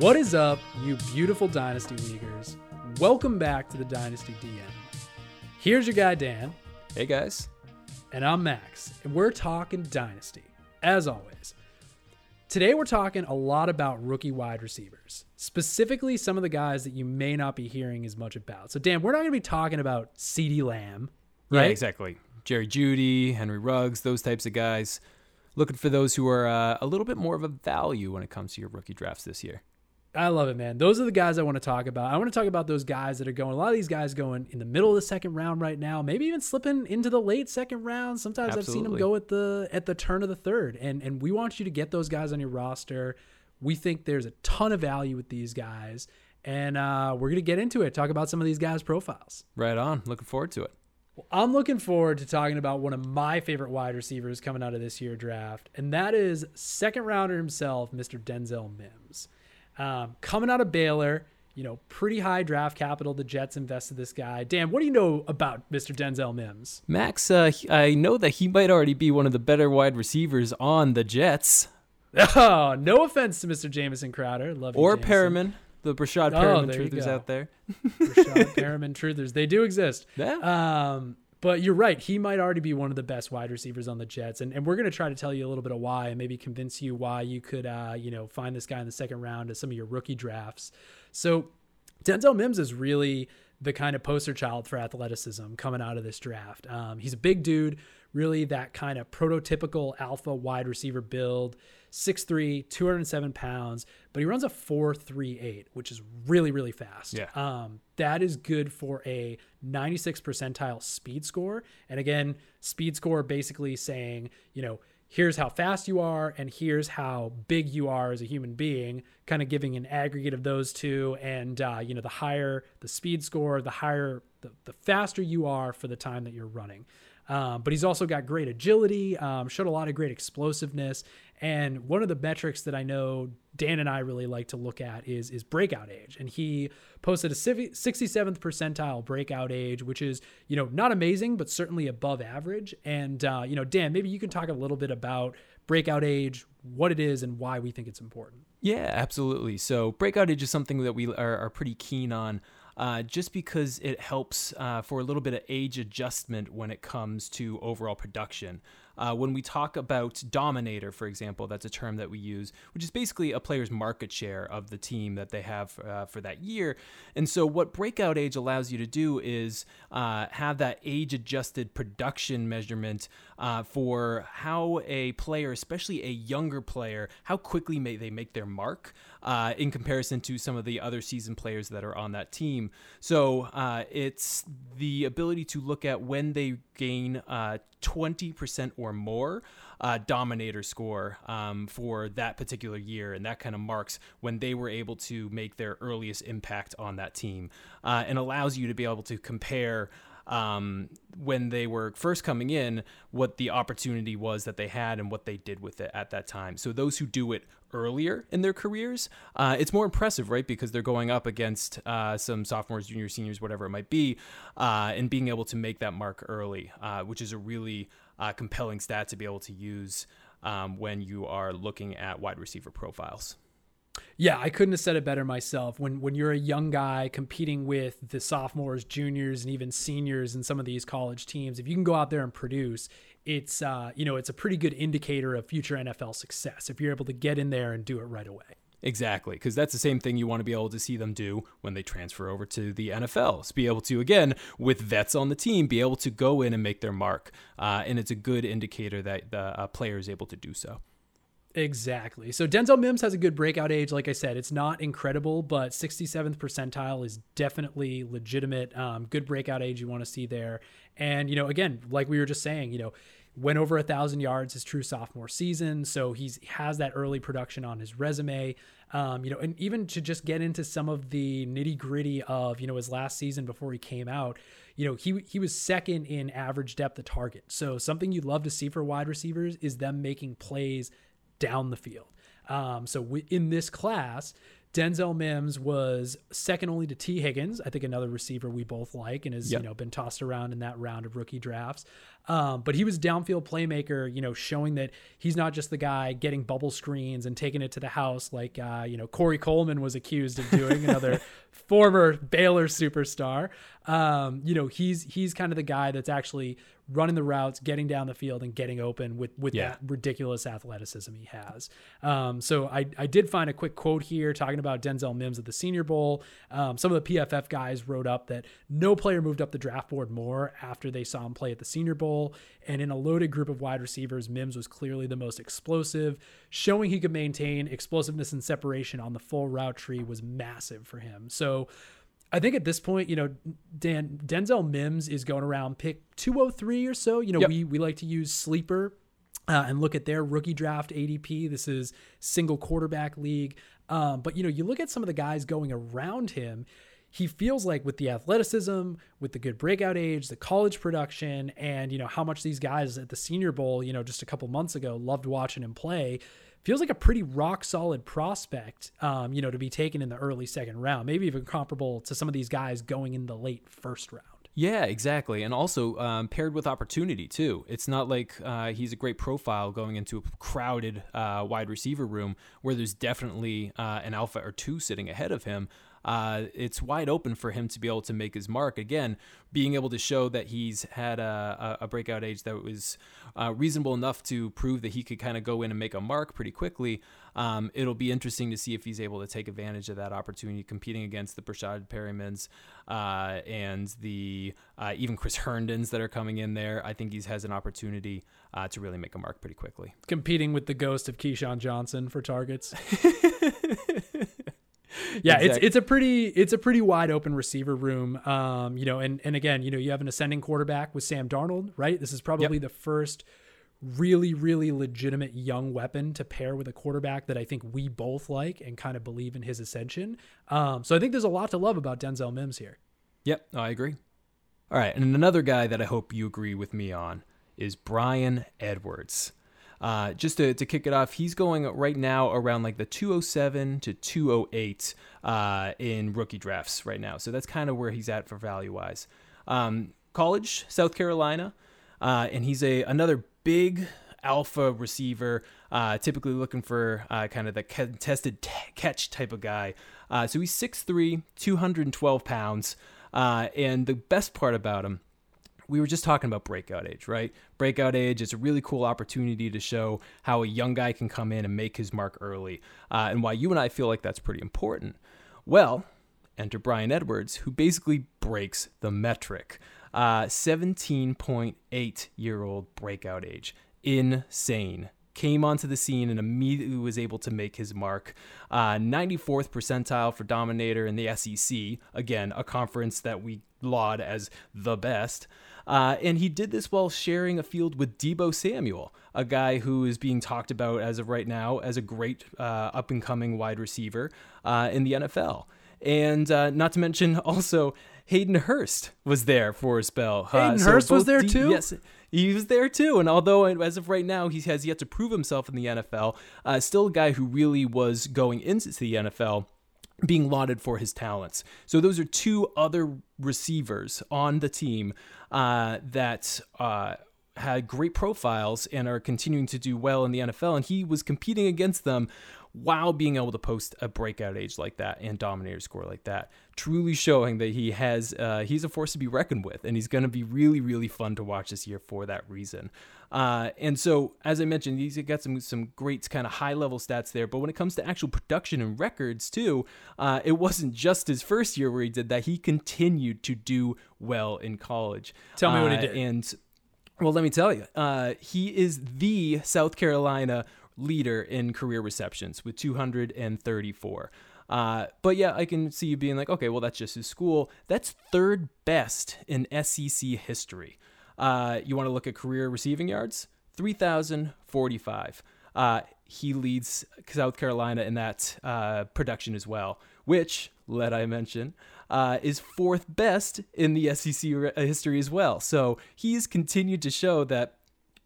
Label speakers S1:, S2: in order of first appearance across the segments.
S1: What is up, you beautiful Dynasty Leaguers? Welcome back to the Dynasty DM. Here's your guy, Dan,
S2: Hey guys.
S1: and I'm Max, and we're talking Dynasty, as always. Today, we're talking a lot about rookie wide receivers, specifically some of the guys that you may not be hearing as much about. So, Dan, we're not going to be talking about CeeDee Lamb,
S2: Yeah,
S1: right?
S2: exactly. Jerry Jeudy, Henry Ruggs, those types of guys. Looking for those who are uh, a little bit more of a value when it comes to your rookie drafts this year.
S1: I love it, man. Those are the guys I want to talk about. I want to talk about those guys that are going. A lot of these guys going in the middle of the second round right now, maybe even slipping into the late second round. Sometimes I've seen them go at the at the turn of the third, and and we want you to get those guys on your roster. We think there's a ton of value with these guys, and uh, we're gonna get into it. Talk about some of these guys' profiles.
S2: Right on. Looking forward to it.
S1: Well, I'm looking forward to talking about one of my favorite wide receivers coming out of this year draft, and that is second rounder himself, Mr. Denzel Mims. Um, coming out of Baylor, you know, pretty high draft capital. The Jets invested this guy. Dan, what do you know about Mr. Denzel Mims?
S2: Max, uh, I know that he might already be one of the better wide receivers on the Jets.
S1: Oh, no offense to Mr. Jamison Crowder, love you,
S2: Or
S1: Jameson.
S2: Perriman, the Breshad
S1: Oh,
S2: Perriman truthers out there.
S1: Rashad Perriman truthers. They do exist.
S2: Yeah.
S1: Um, but you're right. He might already be one of the best wide receivers on the Jets. And, and we're going to try to tell you a little bit of why and maybe convince you why you could, uh, you know, find this guy in the second round as some of your rookie drafts. So Denzel Mims is really the kind of poster child for athleticism coming out of this draft. Um, he's a big dude, really that kind of prototypical alpha wide receiver build, 6'3, 207 pounds, but he runs a 4'3'8, which is really, really fast.
S2: Yeah.
S1: Um, that is good for a 96 percentile speed score. And again, speed score basically saying, you know, here's how fast you are and here's how big you are as a human being, kind of giving an aggregate of those two. And, uh, you know, the higher the speed score, the higher, the, the faster you are for the time that you're running. Um, but he's also got great agility, um, showed a lot of great explosiveness. And one of the metrics that I know Dan and I really like to look at is is breakout age. And he posted a 67th percentile breakout age, which is you know not amazing, but certainly above average. And uh, you know, Dan, maybe you can talk a little bit about breakout age, what it is, and why we think it's important.
S2: Yeah, absolutely. So breakout age is something that we are, are pretty keen on. Uh, just because it helps uh, for a little bit of age adjustment when it comes to overall production. Uh, when we talk about dominator, for example, that's a term that we use, which is basically a player's market share of the team that they have uh, for that year. And so, what breakout age allows you to do is uh, have that age adjusted production measurement uh, for how a player, especially a younger player, how quickly may they make their mark uh, in comparison to some of the other season players that are on that team. So uh, it's the ability to look at when they gain uh, 20% or more uh, dominator score um, for that particular year, and that kind of marks when they were able to make their earliest impact on that team, uh, and allows you to be able to compare um, when they were first coming in, what the opportunity was that they had and what they did with it at that time. So those who do it earlier in their careers, uh, it's more impressive, right? Because they're going up against uh, some sophomores, juniors, seniors, whatever it might be, uh, and being able to make that mark early, uh, which is a really uh, compelling stat to be able to use um, when you are looking at wide receiver profiles.
S1: Yeah, I couldn't have said it better myself. When when you're a young guy competing with the sophomores, juniors, and even seniors in some of these college teams, if you can go out there and produce, it's uh, you know it's a pretty good indicator of future NFL success if you're able to get in there and do it right away.
S2: Exactly, because that's the same thing you want to be able to see them do when they transfer over to the NFL. Is be able to, again, with vets on the team, be able to go in and make their mark. Uh, and it's a good indicator that the uh, player is able to do so.
S1: Exactly. So Denzel Mims has a good breakout age. Like I said, it's not incredible, but 67th percentile is definitely legitimate. Um, good breakout age you want to see there. And, you know, again, like we were just saying, you know, went over a thousand yards his true sophomore season. So he's has that early production on his resume. Um, you know, and even to just get into some of the nitty gritty of, you know, his last season before he came out, you know, he he was second in average depth of target. So something you'd love to see for wide receivers is them making plays down the field. Um, so we, in this class, Denzel Mims was second only to Tee Higgins, I think another receiver we both like and has
S2: Yep.
S1: you know been tossed around in that round of rookie drafts. Um, but he was downfield playmaker, you know, showing that he's not just the guy getting bubble screens and taking it to the house like, uh, you know, Corey Coleman was accused of doing, another former Baylor superstar. Um, you know, he's he's kind of the guy that's actually running the routes, getting down the field, and getting open with with
S2: Yeah.
S1: that ridiculous athleticism he has. Um, so I I did find a quick quote here talking about Denzel Mims at the Senior Bowl. Um, some of the PFF guys wrote up that no player moved up the draft board more after they saw him play at the Senior Bowl, and in a loaded group of wide receivers, Mims was clearly the most explosive, showing he could maintain explosiveness and separation on the full route tree was massive for him. So. I think at this point, you know, Dan Denzel Mims is going around pick 203 or so. You know,
S2: Yep.
S1: we we like to use sleeper uh, and look at their rookie draft ADP. This is single quarterback league. Um, but you know, you look at some of the guys going around him. He feels like with the athleticism, with the good breakout age, the college production, and you know how much these guys at the Senior Bowl, you know, just a couple months ago, loved watching him play. Feels like a pretty rock solid prospect, um, you know, to be taken in the early second round, maybe even comparable to some of these guys going in the late first round.
S2: Yeah, exactly. And also um, paired with opportunity, too. It's not like uh, he's a great profile going into a crowded uh, wide receiver room where there's definitely uh, an alpha or two sitting ahead of him. Uh, it's wide open for him to be able to make his mark. Again, being able to show that he's had a, a breakout age that was uh, reasonable enough to prove that he could kind of go in and make a mark pretty quickly. Um, it'll be interesting to see if he's able to take advantage of that opportunity, competing against the Breshad Perrimans uh, and the uh, even Chris Herndons that are coming in there. I think he has an opportunity uh, to really make a mark pretty quickly.
S1: Competing with the ghost of Keyshawn Johnson for targets. yeah, it's
S2: Exactly.
S1: it's a pretty it's a pretty wide open receiver room. Um, you know, and and again, you know, you have an ascending quarterback with Sam Darnold, right? This is probably the first really really legitimate young weapon to pair with a quarterback that I think we both like and kind of believe in his ascension. Um, so I think there's a lot to love about Denzel Mims here.
S2: Yep, no, I agree. All right, and another guy that I hope you agree with me on is Bryan Edwards. Uh, just to, to kick it off, he's going right now around like the 207 to 208 uh, in rookie drafts right now. So that's kind of where he's at for value wise. Um, college, South Carolina, uh, and he's a another big alpha receiver, uh, typically looking for uh, kind of the contested t- catch type of guy. Uh, so he's 6'3, 212 pounds. Uh, and the best part about him, we were just talking about breakout age, right? Breakout age is a really cool opportunity to show how a young guy can come in and make his mark early, uh, and why you and I feel like that's pretty important. Well, enter Bryan Edwards, who basically breaks the metric. Uh, 17.8 year old breakout age. Insane. Came onto the scene and immediately was able to make his mark. Uh, 94th percentile for Dominator in the SEC. Again, a conference that we laud as the best. Uh, and he did this while sharing a field with Deebo Samuel, a guy who is being talked about as of right now as a great uh, up and coming wide receiver uh, in the NFL. And uh, not to mention also Hayden Hurst was there for a spell. Uh,
S1: Hayden Hurst was there
S2: D-
S1: too?
S2: Yes, he was there too. And although as of right now he has yet to prove himself in the NFL, uh, still a guy who really was going into the NFL being lauded for his talents. So those are two other receivers on the team uh, that uh, had great profiles and are continuing to do well in the NFL. And he was competing against them while being able to post a breakout age like that and dominator score like that, truly showing that he has uh, he's a force to be reckoned with, and he's going to be really really fun to watch this year for that reason. Uh, and so, as I mentioned, he's got some some great kind of high level stats there. But when it comes to actual production and records too, uh, it wasn't just his first year where he did that. He continued to do well in college.
S1: Tell me what he
S2: Uh,
S1: did.
S2: And well, let me tell you, uh, he is the South Carolina leader in career receptions with 234. Uh, but yeah, I can see you being like, okay, well, that's just his school. That's third best in SEC history. Uh, you want to look at career receiving yards? 3,045. Uh, he leads South Carolina in that uh, production as well, which, let I mention, uh, is fourth best in the SEC re- history as well. So he's continued to show that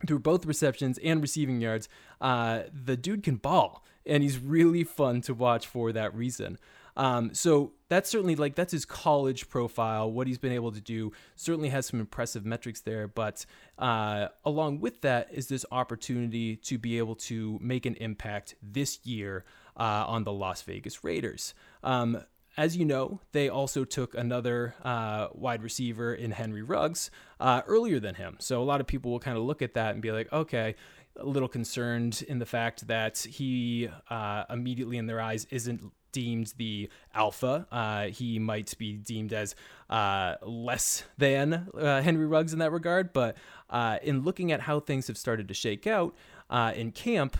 S2: through both receptions and receiving yards, uh, the dude can ball, and he's really fun to watch for that reason. Um, so that's certainly like that's his college profile. What he's been able to do certainly has some impressive metrics there. But uh, along with that is this opportunity to be able to make an impact this year uh, on the Las Vegas Raiders. Um, as you know, they also took another uh, wide receiver in Henry Ruggs uh, earlier than him. So a lot of people will kind of look at that and be like, okay, a little concerned in the fact that he uh, immediately in their eyes isn't deemed the alpha. Uh, he might be deemed as uh, less than uh, Henry Ruggs in that regard. But uh, in looking at how things have started to shake out uh, in camp,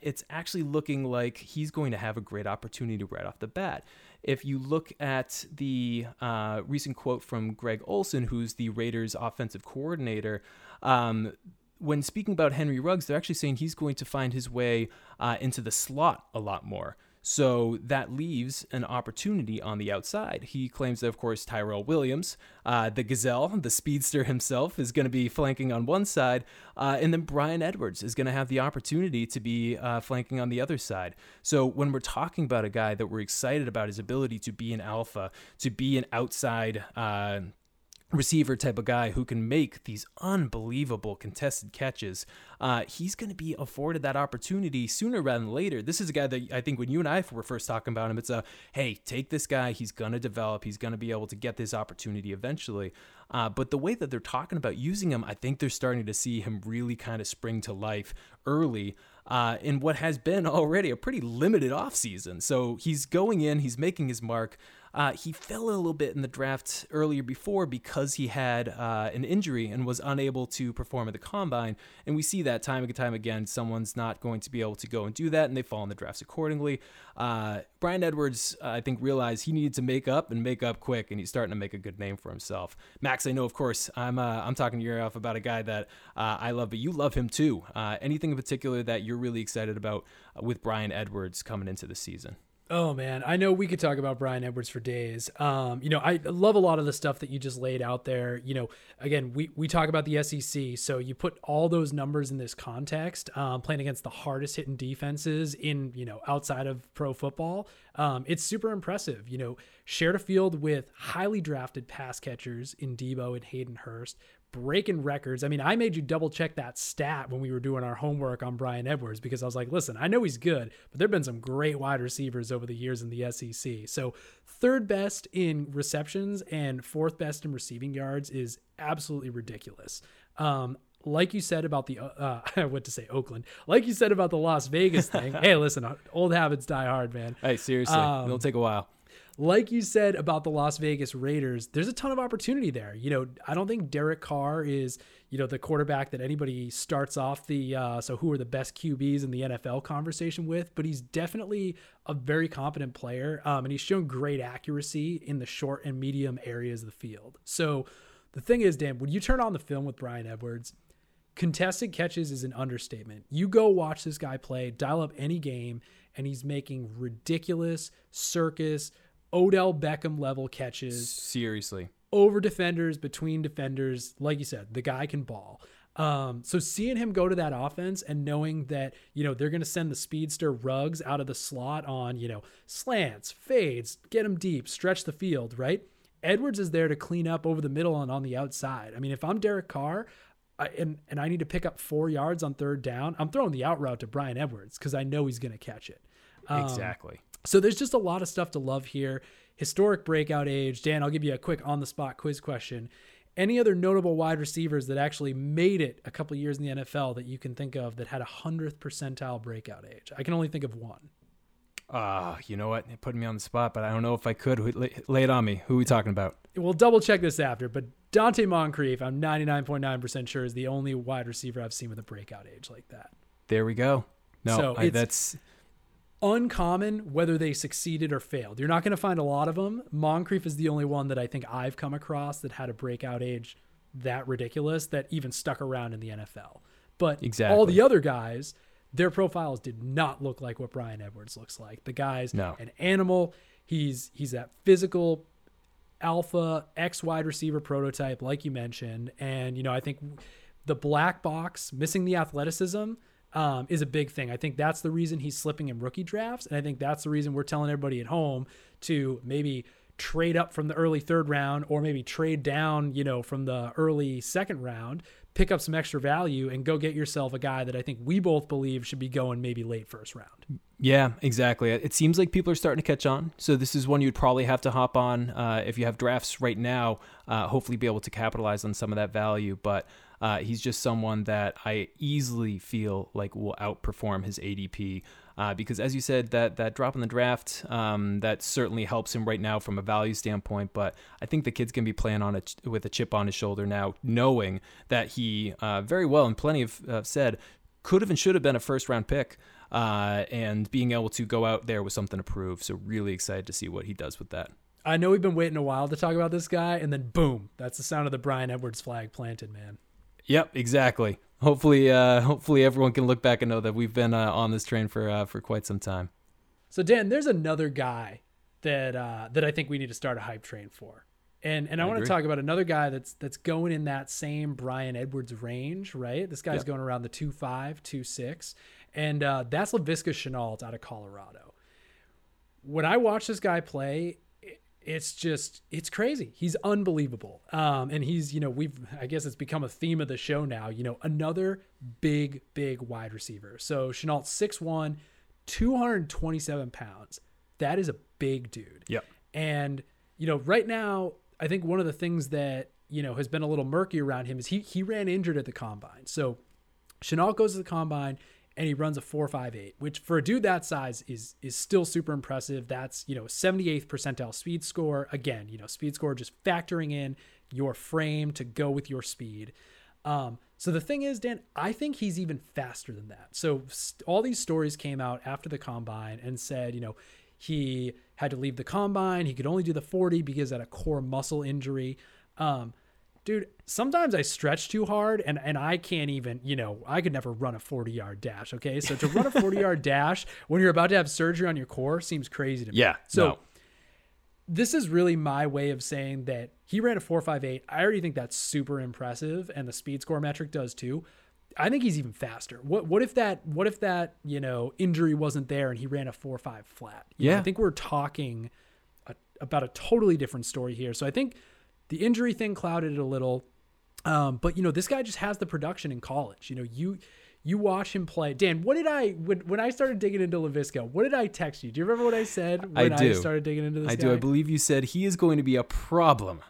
S2: it's actually looking like he's going to have a great opportunity right off the bat. If you look at the uh, recent quote from Greg Olson, who's the Raiders offensive coordinator, um, when speaking about Henry Ruggs, they're actually saying he's going to find his way uh, into the slot a lot more. So that leaves an opportunity on the outside. He claims that, of course, Tyrell Williams, uh, the gazelle, the speedster himself, is going to be flanking on one side, uh, and then Bryan Edwards is going to have the opportunity to be uh, flanking on the other side. So when we're talking about a guy that we're excited about his ability to be an alpha, to be an outside uh, receiver type of guy who can make these unbelievable contested catches, uh, he's going to be afforded that opportunity sooner rather than later. This is a guy that I think when you and I were first talking about him, it's a hey, take this guy. He's going to develop. He's going to be able to get this opportunity eventually. Uh, but the way that they're talking about using him, I think they're starting to see him really kind of spring to life early. Uh, in what has been already a pretty limited offseason. So he's going in, he's making his mark. Uh, he fell a little bit in the draft earlier before because he had uh, an injury and was unable to perform at the combine. And we see that time and time again. Someone's not going to be able to go and do that, and they fall in the drafts accordingly. Uh, Bryan Edwards, uh, I think, realized he needed to make up and make up quick, and he's starting to make a good name for himself. Max, I know, of course, I'm uh, I'm talking to you off about a guy that uh, I love, but you love him too. anything in particular that you're really excited about with Bryan Edwards coming into the season?
S1: Oh man, I know we could talk about Bryan Edwards for days. Um, you know, I love a lot of the stuff that you just laid out there. You know, again, we we talk about the SEC, so you put all those numbers in this context, um, playing against the hardest hitting defenses in you know outside of pro football. Um, it's super impressive. You know, shared a field with highly drafted pass catchers in Deebo and Hayden Hurst, breaking records. I mean, I made you double check that stat when we were doing our homework on Bryan Edwards because I was like, listen, I know he's good, but there've been some great wide receivers over the years in the SEC. So, third best in receptions and fourth best in receiving yards is absolutely ridiculous. Um, like you said about the uh, I went to say Oakland. Like you said about the Las Vegas thing. hey, listen, old habits die hard, man.
S2: Hey, seriously, um, it'll take a while
S1: like you said about the Las Vegas Raiders, there's a ton of opportunity there. You know, I don't think Derek Carr is, you know, the quarterback that anybody starts off the uh, so who are the best QBs in the NFL conversation with, but he's definitely a very competent player, um, and he's shown great accuracy in the short and medium areas of the field. So the thing is, Dan, when you turn on the film with Bryan Edwards, contested catches is an understatement. You go watch this guy play, dial up any game, and he's making ridiculous circus Odell Beckham level catches.
S2: Seriously.
S1: Over defenders, between defenders. Like you said, the guy can ball. Um, so seeing him go to that offense and knowing that, you know, they're going to send the speedster Ruggs out of the slot on, you know, slants, fades, get him deep, stretch the field, right? Edwards is there to clean up over the middle and on the outside. I mean, if I'm Derek Carr, I, and and I need to pick up four yards on third down, I'm throwing the out route to Bryan Edwards because I know he's going to catch it.
S2: Um, exactly.
S1: So there's just a lot of stuff to love here. Historic breakout age. Dan, I'll give you a quick on the spot quiz question. Any other notable wide receivers that actually made it a couple years in the NFL that you can think of that had a hundredth percentile breakout age? I can only think of one.
S2: Ah, uh, you know what? It put me on the spot, but I don't know if I could. Lay it on me. Who are we talking about?
S1: We'll double check this after, but Donte Moncrief, I'm 99.9% sure, is the only wide receiver I've seen with a breakout age like that.
S2: There we go. No, so I, that's
S1: uncommon whether they succeeded or failed. You're not going to find a lot of them. Moncrief is the only one that I think I've come across that had a breakout age that ridiculous that even stuck around in the NFL. But exactly. all the other guys, their profiles did not look like what Bryan Edwards looks like. The guy's no. an animal. He's he's that physical alpha X wide receiver prototype, like you mentioned. And you know, I think the black box missing the athleticism um, is a big thing. I think that's the reason he's slipping in rookie drafts, and I think that's the reason we're telling everybody at home to maybe trade up from the early third round or maybe trade down, you know, from the early second round, pick up some extra value and go get yourself a guy that I think we both believe should be going maybe late first round.
S2: Yeah, exactly. It seems like people are starting to catch on. So this is one you'd probably have to hop on uh, if you have drafts right now. Uh, hopefully, be able to capitalize on some of that value. But uh, he's just someone that I easily feel like will outperform his ADP. Uh, because as you said, that that drop in the draft um, that certainly helps him right now from a value standpoint. But I think the kid's gonna be playing on it with a chip on his shoulder now, knowing that he uh, very well and plenty have said could have and should have been a first round pick. Uh, and being able to go out there with something to prove. So really excited to see what he does with that.
S1: I know we've been waiting a while to talk about this guy, and then boom, that's the sound of the Bryan Edwards flag planted, man.
S2: Yep, exactly. Hopefully, uh, hopefully everyone can look back and know that we've been uh, on this train for uh, for quite some time.
S1: So Dan, there's another guy that uh, that I think we need to start a hype train for, and and I, I want to talk about another guy that's that's going in that same Bryan Edwards range, right? This guy's yep. going around the two five, two six, and uh, that's Laviska Shenault out of Colorado. When I watch this guy play, it's just it's crazy. He's unbelievable. Um, and he's you know we've I guess it's become a theme of the show now. You know another big big wide receiver. So Shenault 6'1", 227 pounds. That is a big dude.
S2: Yep.
S1: And you know right now I think one of the things that you know has been a little murky around him is he he ran injured at the combine. So Shenault goes to the combine and he runs a 458 which for a dude that size is is still super impressive. That's you know 78th percentile speed score. Again you know speed score just factoring in your frame to go with your speed. Um, so the thing is dan i think he's even faster than that. So st- all these stories came out after the combine and said you know he had to leave the combine. He could only do the 40 because of a core muscle injury. Um, dude, sometimes I stretch too hard and, and I can't even, you know, I could never run a 40 yard dash. Okay. So to run a 40 yard dash when you're about to have surgery on your core seems crazy to me.
S2: Yeah.
S1: So
S2: no.
S1: this is really my way of saying that he ran a 458. I already think that's super impressive and the speed score metric does too. I think he's even faster. What what if that what if that, you know, injury wasn't there and he ran a 4-5 flat? You
S2: yeah.
S1: Know, I think we're talking a, about a totally different story here. So I think the injury thing clouded it a little. Um, but you know, this guy just has the production in college. You know, you you watch him play. Dan, what did I when, when I started digging into Laviska? What did I text you? Do you remember what I said when
S2: I, do.
S1: I started digging into this?
S2: I
S1: guy?
S2: do. I believe you said he is going to be a problem,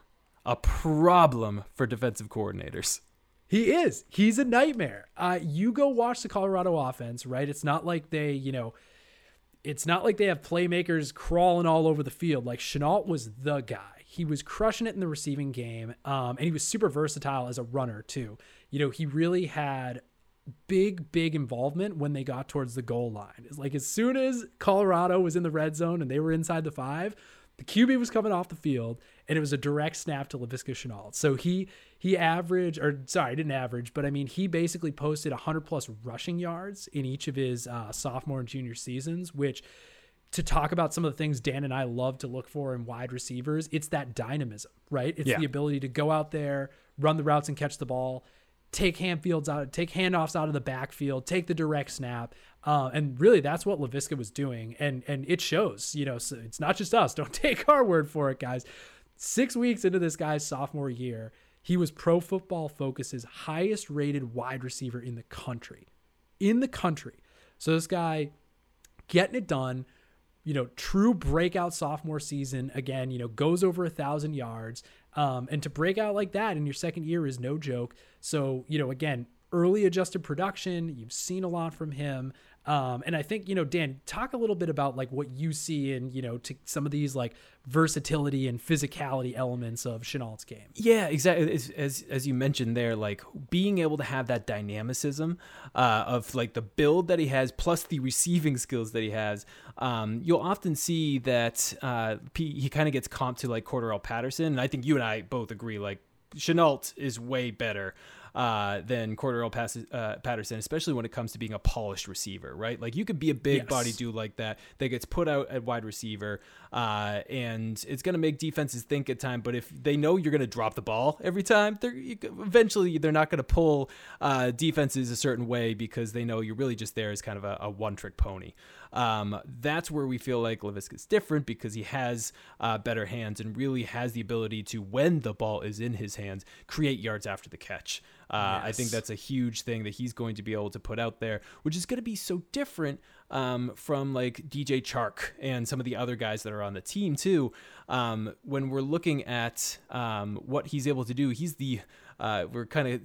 S2: a problem for defensive coordinators.
S1: He is. He's a nightmare. Uh, you go watch the Colorado offense, right? It's not like they, you know, it's not like they have playmakers crawling all over the field. Like Shenault was the guy. He was crushing it in the receiving game, um, and he was super versatile as a runner too. You know, he really had big, big involvement when they got towards the goal line. It's like as soon as Colorado was in the red zone and they were inside the five, the QB was coming off the field, and it was a direct snap to Laviska Shenault. So he he averaged, or sorry, didn't average, but I mean he basically posted 100 plus rushing yards in each of his uh, sophomore and junior seasons, which to talk about some of the things Dan and I love to look for in wide receivers, it's that dynamism, right? It's yeah. the ability to go out there, run the routes and catch the ball, take handfields out, take handoffs out of the backfield, take the direct snap. Uh, and really that's what Laviska was doing. And and it shows, you know, so it's not just us. Don't take our word for it, guys. Six weeks into this guy's sophomore year, he was Pro Football Focus's highest rated wide receiver in the country. In the country. So this guy getting it done you know, true breakout sophomore season again, you know, goes over a thousand yards. Um, and to break out like that in your second year is no joke. So, you know, again, early adjusted production, you've seen a lot from him. Um, and I think, you know, Dan, talk a little bit about like what you see in, you know, to some of these like versatility and physicality elements of Shenault's game.
S2: Yeah, exactly. As, as, as you mentioned there, like being able to have that dynamicism uh, of like the build that he has plus the receiving skills that he has. Um, you'll often see that uh, he kind of gets comped to like Cordarrelle Patterson. And I think you and I both agree like Shenault is way better uh, than Cordero uh, Patterson, especially when it comes to being a polished receiver, right? Like you could be a big
S1: Yes.
S2: body dude like that that gets put out at wide receiver, uh, and it's going to make defenses think at time. But if they know you're going to drop the ball every time, they're you, eventually they're not going to pull uh, defenses a certain way because they know you're really just there as kind of a, a one trick pony. Um, that's where we feel like Laviska's different because he has uh, better hands and really has the ability to, when the ball is in his hands, create yards after the catch. Uh, I think that's a huge thing that he's going to be able to put out there, which is going to be so different um, from like DJ Chark and some of the other guys that are on the team too. Um, when we're looking at um, what he's able to do, he's the uh, we're kind of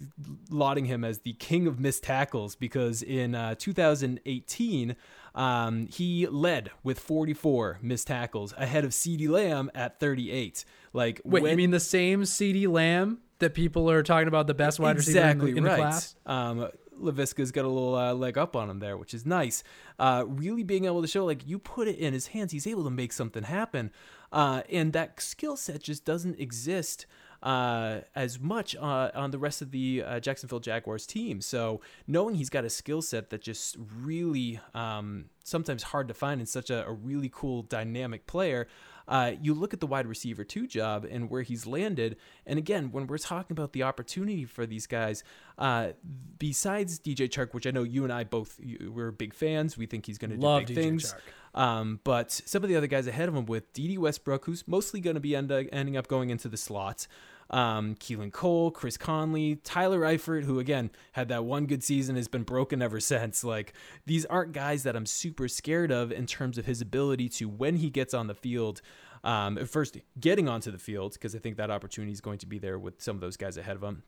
S2: lauding him as the king of missed tackles because in uh, 2018 um, he led with 44 missed tackles ahead of CeeDee Lamb at 38. Like
S1: Wait,
S2: when,
S1: you mean the same CeeDee Lamb that people are talking about the best wide receiver in the, in the class?
S2: Um, Laviska's got a little uh, leg up on him there, which is nice. Uh, really being able to show, like, you put it in his hands, he's able to make something happen. Uh, and that skill set just doesn't exist uh, as much uh, on the rest of the uh, Jacksonville Jaguars team. So knowing he's got a skill set that just really um, sometimes hard to find in such a, a really cool dynamic player. Uh, you look at the wide receiver two job and where he's landed. And again, when we're talking about the opportunity for these guys, uh, besides DJ Chark, which I know you and I both you- we're big fans, we think he's going to do
S1: Love
S2: big
S1: DJ
S2: things.
S1: Chark.
S2: Um, but some of the other guys ahead of him with Dede Westbrook, who's mostly going to be end, ending up going into the slots. Um, Keelan Cole, Chris Conley, Tyler Eifert, who again had that one good season, has been broken ever since. Like these aren't guys that I'm super scared of in terms of his ability to, when he gets on the field, um, first getting onto the field, because I think that opportunity is going to be there with some of those guys ahead of him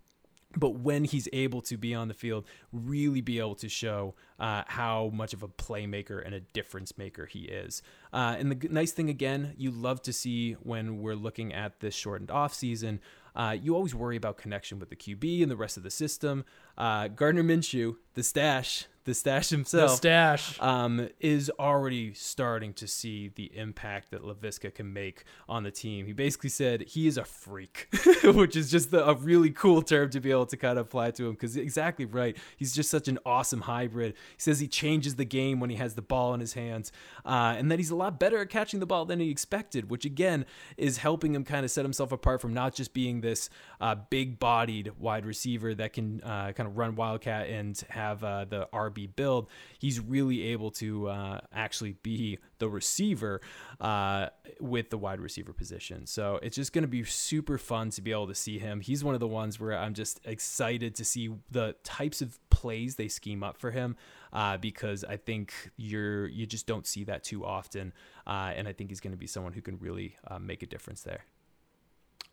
S2: but when he's able to be on the field, really be able to show uh, how much of a playmaker and a difference maker he is. Uh, and the nice thing, again, you love to see when we're looking at this shortened off season. Uh, you always worry about connection with the QB and the rest of the system. Uh, Gardner Minshew, the stash, the stash himself, The
S1: stash.
S2: um, is already starting to see the impact that Laviska can make on the team. He basically said he is a freak, which is just the, a really cool term to be able to kind of apply to him because exactly right. He's just such an awesome hybrid. He says he changes the game when he has the ball in his hands, uh, and that he's a lot better at catching the ball than he expected, which again is helping him kind of set himself apart from not just being this uh, big bodied wide receiver that can uh, kind of run Wildcat and have uh, the RB build. He's really able to uh, actually be the receiver uh, with the wide receiver position. So it's just going to be super fun to be able to see him. He's one of the ones where I'm just excited to see the types of plays they scheme up for him uh, because I think you're you just don't see that too often, uh, and I think he's going to be someone who can really uh, make a difference there.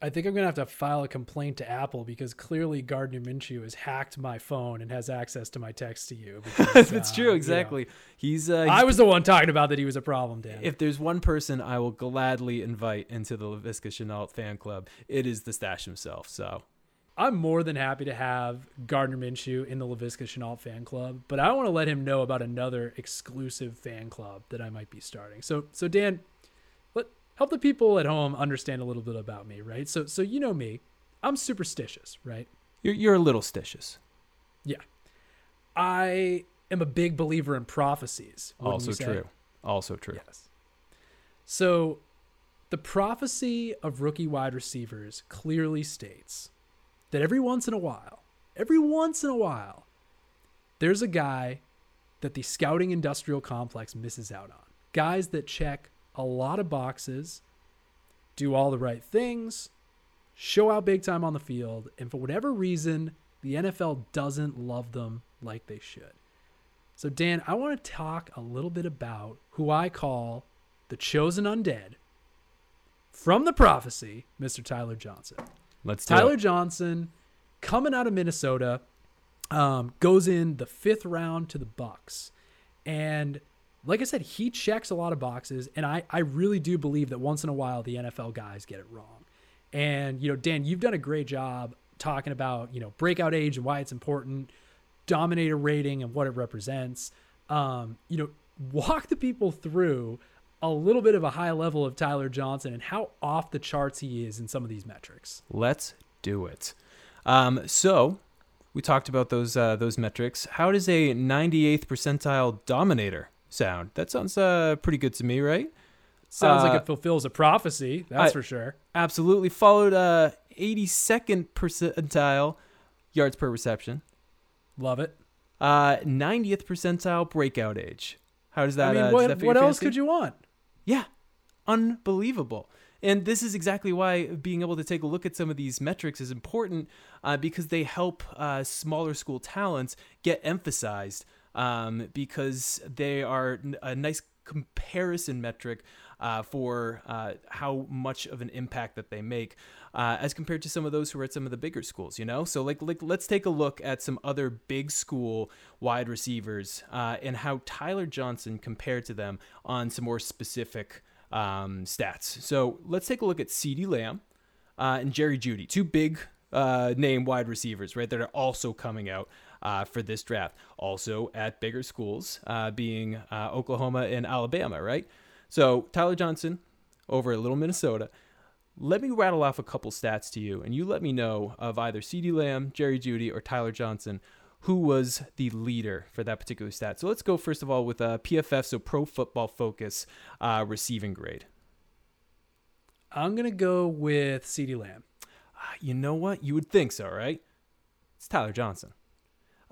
S1: I think I'm gonna have to file a complaint to Apple because clearly Gardner Minshew has hacked my phone and has access to my text to you. Because,
S2: That's
S1: uh,
S2: true,
S1: you know,
S2: exactly. He's, uh, he's
S1: I was the one talking about that he was a problem, Dan.
S2: if there's one person I will gladly invite into the Laviska Shenault fan club, it is the stash himself. So
S1: I'm more than happy to have Gardner Minshew in the Laviska Shenault fan club, but I want to let him know about another exclusive fan club that I might be starting. So, so Dan, help the people at home understand a little bit about me, right? So, so you know me, I'm superstitious, right?
S2: you're, you're a little stitious.
S1: Yeah, I am a big believer in prophecies.
S2: Also true. Also true.
S1: Yes. So, the prophecy of rookie wide receivers clearly states that every once in a while, every once in a while, there's a guy that the scouting industrial complex misses out on. Guys that check a lot of boxes, do all the right things, show out big time on the field, and for whatever reason, the NFL doesn't love them like they should. So, Dan, I want to talk a little bit about who I call the chosen undead from the prophecy, Mr. Tyler Johnson.
S2: Let's do
S1: Tyler
S2: it.
S1: Johnson, coming out of Minnesota, um, goes in the fifth round to the Bucs, and like I said, he checks a lot of boxes, and I I really do believe that once in a while the NFL guys get it wrong. And you know, Dan, you've done a great job talking about you know breakout age and why it's important, dominator rating and what it represents. Um, you know, walk the people through a little bit of a high level of Tyler Johnson and how off the charts he is in some of these metrics.
S2: Let's do it. Um, so We talked about those uh, those metrics. How does a 98th percentile dominator sound? That sounds uh, pretty good to me, right?
S1: Sounds like
S2: Uh,
S1: it fulfills a prophecy. That's
S2: I-
S1: for sure.
S2: Absolutely. Followed uh, 82nd percentile yards per reception.
S1: Love it.
S2: Uh, 90th percentile breakout age. How does that?
S1: I mean,
S2: uh,
S1: what,
S2: that
S1: what else
S2: fancy?
S1: could you want?
S2: Yeah, unbelievable. And this is exactly why being able to take a look at some of these metrics is important uh, because they help uh, smaller school talents get emphasized um, because they are a nice comparison metric uh, for uh, how much of an impact that they make uh, as compared to some of those who are at some of the bigger schools you know? So like, like let's take a look at some other big school wide receivers uh, and how tyler johnson compared to them on some more specific um, stats. So let's take a look at CeeDee lamb uh, and jerry jeudy two big uh, name wide receivers, right, that are also coming out uh, for this draft. Also at bigger schools, uh, being uh, Oklahoma and Alabama, right? So Tyler Johnson over at Little Minnesota. Let me rattle off a couple stats to you, and you let me know of either CeeDee Lamb, Jerry Jeudy, or Tyler Johnson who was the leader for that particular stat. So let's go first of all with a PFF, so Pro Football Focus uh, receiving grade.
S1: I'm gonna go with CeeDee Lamb.
S2: Ah, You know what? You would think so, right? It's Tyler Johnson.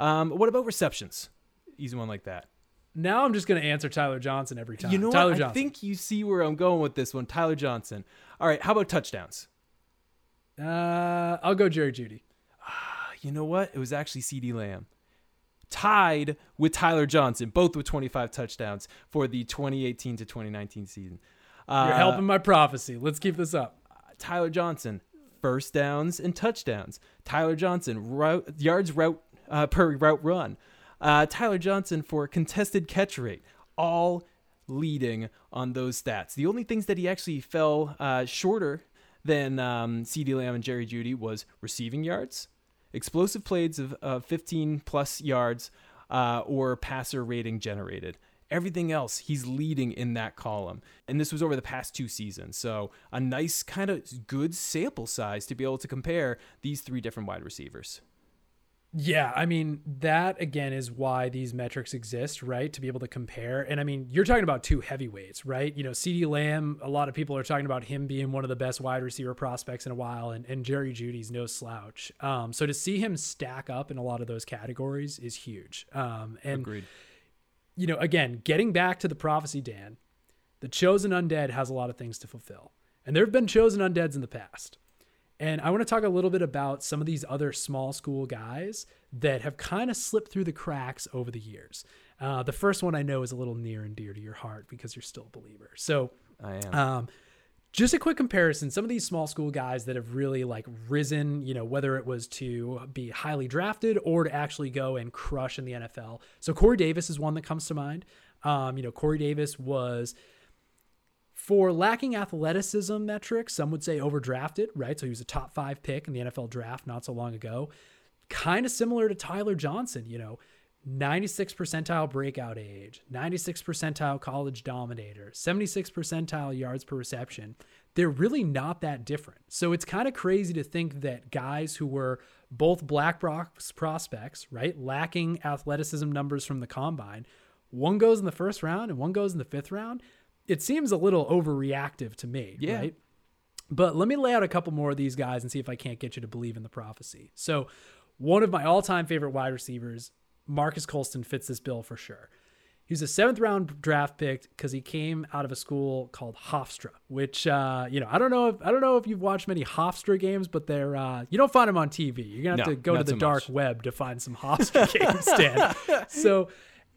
S2: Um, what about receptions? Easy one like that.
S1: Now I'm just gonna answer Tyler Johnson every time.
S2: You know
S1: Tyler
S2: what?
S1: Johnson.
S2: I think you see where I'm going with this one. Tyler Johnson. All right. How about touchdowns?
S1: uh, I'll go Jerry Jeudy.
S2: Ah, You know what? It was actually CeeDee Lamb. Tied with Tyler Johnson, both with 25 touchdowns for the 2018 to 2019 season. Uh,
S1: You're helping my prophecy. Let's keep this up.
S2: Tyler Johnson, first downs and touchdowns. Tyler Johnson, route, yards route uh, per route run. Uh, Tyler Johnson for contested catch rate, all leading on those stats. The only things that he actually fell uh, shorter than um, CeeDee Lamb and Jerry Jeudy was receiving yards, explosive plays of uh, 15 plus yards, uh, or passer rating generated. Everything else, he's leading in that column. And this was over the past two seasons. So, a nice kind of good sample size to be able to compare these three different wide receivers.
S1: Yeah, I mean, that again is why these metrics exist, right? To be able to compare. And I mean, you're talking about two heavyweights, right? You know, CeeDee Lamb, a lot of people are talking about him being one of the best wide receiver prospects in a while, and, and Jerry Jeudy's no slouch. Um, so to see him stack up in a lot of those categories is huge. Um, and,
S2: Agreed.
S1: you know, again, getting back to the prophecy, Dan, the chosen undead has a lot of things to fulfill. And there have been chosen undeads in the past. And I want to talk a little bit about some of these other small school guys that have kind of slipped through the cracks over the years. Uh, the first one I know is a little near and dear to your heart because you're still a believer. So,
S2: I am.
S1: um, just a quick comparison some of these small school guys that have really like risen you know whether it was to be highly drafted or to actually go and crush in the nfl so corey davis is one that comes to mind um, you know corey davis was for lacking athleticism metrics some would say overdrafted right so he was a top five pick in the nfl draft not so long ago kind of similar to tyler johnson you know 96 percentile breakout age, 96 percentile college dominator, 76 percentile yards per reception. They're really not that different. So it's kind of crazy to think that guys who were both black box prospects, right, lacking athleticism numbers from the combine, one goes in the first round and one goes in the fifth round. It seems a little overreactive to me,
S2: Yeah.
S1: right? But let me lay out a couple more of these guys and see if I can't get you to believe in the prophecy. So, one of my all time favorite wide receivers, Marques Colston, fits this bill for sure. He was a seventh round draft pick because he came out of a school called Hofstra, which uh, you know I don't know if I don't know if you've watched many Hofstra games, but they're uh, you don't find them on TV. You're gonna have
S2: No,
S1: to go to the dark
S2: much.
S1: web to find some Hofstra games, Dan. So,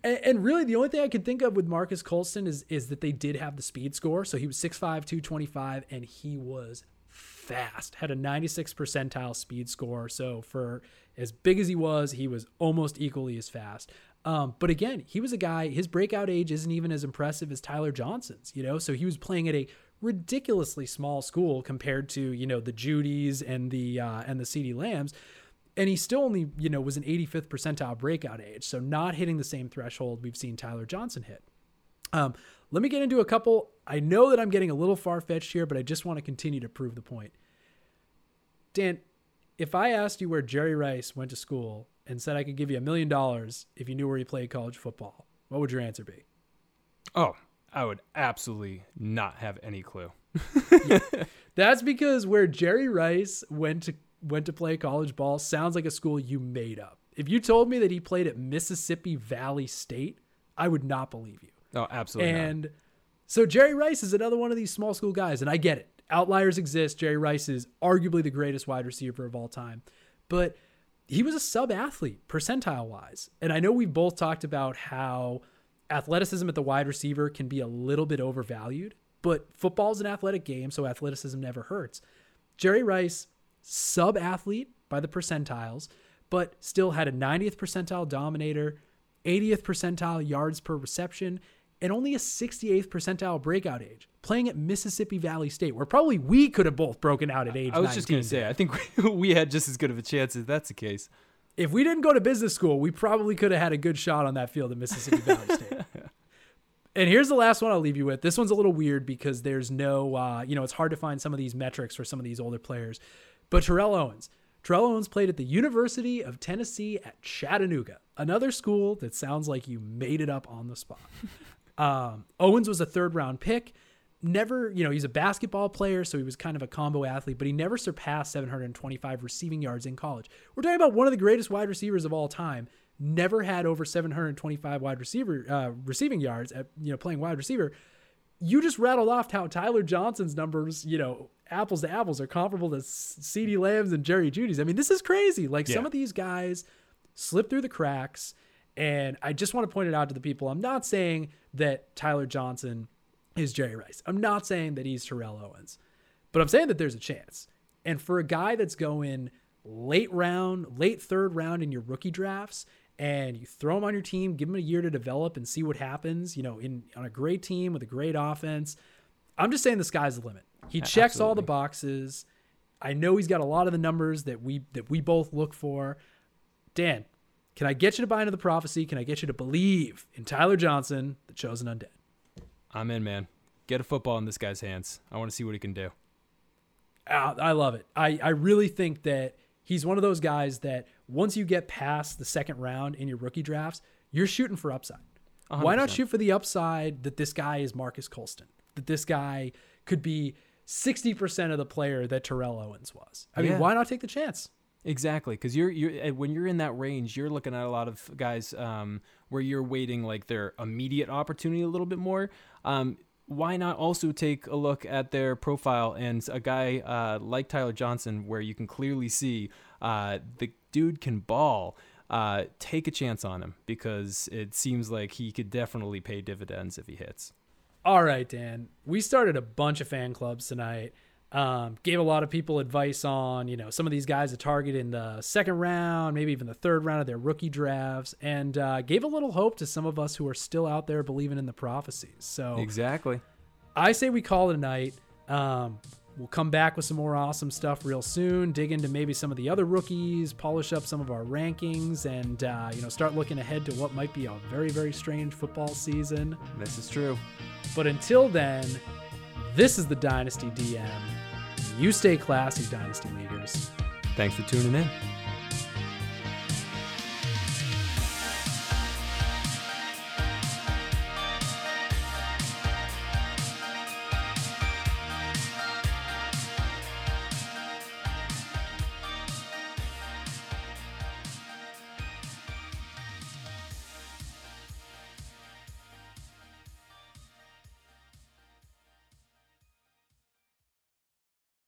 S1: and, really the only thing I can think of with Marques Colston is is that they did have the speed score. So he was 6'5", 225, and he was fast. Had a 96 percentile speed score. So for as big as he was, he was almost equally as fast. Um, but again, he was a guy. His breakout age isn't even as impressive as Tyler Johnson's. You know, so he was playing at a ridiculously small school compared to you know the Jeudys and the uh, and the CeeDee Lambs and he still only you know was an 85th percentile breakout age so not hitting the same threshold we've seen tyler johnson hit um, let me get into a couple i know that i'm getting a little far-fetched here but i just want to continue to prove the point dan if i asked you where jerry rice went to school and said I could give you a million dollars if you knew where he played college football, what would your answer be?
S2: Oh, I would absolutely not have any clue.
S1: That's because where Jerry Rice went to went to play college ball sounds like a school you made up. If you told me that he played at Mississippi Valley State, I would not believe you.
S2: Oh, absolutely.
S1: And
S2: not.
S1: so Jerry Rice is another one of these small school guys, and I get it. Outliers exist. Jerry Rice is arguably the greatest wide receiver of all time, but he was a sub athlete percentile wise. And I know we've both talked about how athleticism at the wide receiver can be a little bit overvalued, but football is an athletic game, so athleticism never hurts. Jerry Rice, sub athlete by the percentiles, but still had a 90th percentile dominator, 80th percentile yards per reception, and only a 68th percentile breakout age, playing at Mississippi Valley State, where probably we could have both broken out at age
S2: I was
S1: 19.
S2: just going to say, I think we had just as good of a chance if that's the case.
S1: If we didn't go to business school, we probably could have had a good shot on that field at Mississippi Valley State. And here's the last one I'll leave you with. This one's a little weird because there's no, uh, you know, it's hard to find some of these metrics for some of these older players. But Terrell Owens. Terrell Owens played at the University of Tennessee at Chattanooga, another school that sounds like you made it up on the spot. um, Owens was a third round pick. Never, you know, he's a basketball player, so he was kind of a combo athlete, but he never surpassed 725 receiving yards in college. We're talking about one of the greatest wide receivers of all time. Never had over 725 wide receiver uh, receiving yards at you know playing wide receiver. You just rattled off how Tyler Johnson's numbers, you know, apples to apples, are comparable to CeeDee Lamb's and Jerry Jeudy's. I mean, this is crazy. Like
S2: Yeah.
S1: some of these guys slip through the cracks. And I just want to point it out to the people. I'm not saying that Tyler Johnson is Jerry Rice. I'm not saying that he's Terrell Owens, but I'm saying that there's a chance. And for a guy that's going late round, late third round in your rookie drafts, and you throw him on your team, give him a year to develop and see what happens, you know, in on a great team with a great offense. I'm just saying the sky's the limit. He checks all the boxes. I know he's got a lot of the numbers that we that we both look for. Dan, can I get you to buy into the prophecy? Can I get you to believe in Tyler Johnson, the chosen undead?
S2: I'm in, man. Get a football in this guy's hands. I want to see what he can do.
S1: Ah, I love it. I, I really think that he's one of those guys that once you get past the second round in your rookie drafts, you're shooting for upside. Why not shoot for the upside that this guy is Marques Colston? That this guy could be 60% of the player that Terrell Owens was. I mean,
S2: Yeah.
S1: why not take the chance?
S2: Exactly, because you're you're uh, when you're in that range, you're looking at a lot of guys um, where you're waiting like their immediate opportunity a little bit more. Um, why not also take a look at their profile and a guy uh, like Tyler Johnson, where you can clearly see uh, the dude can ball. Uh, take a chance on him because it seems like he could definitely pay dividends if he hits.
S1: All right, Dan. We started a bunch of fan clubs tonight. Um, gave a lot of people advice on, you know, some of these guys to target in the second round, maybe even the third round of their rookie drafts, and uh, gave a little hope to some of us who are still out there believing in the prophecies. So
S2: Exactly.
S1: I say we call it a night. Um, we'll come back with some more awesome stuff real soon. Dig into maybe some of the other rookies, polish up some of our rankings, and uh, you know, start looking ahead to what might be a very, very strange football season.
S2: This is true.
S1: But until then, this is the Dynasty DM. You stay classy, Dynasty Leaguers.
S2: Thanks for tuning in.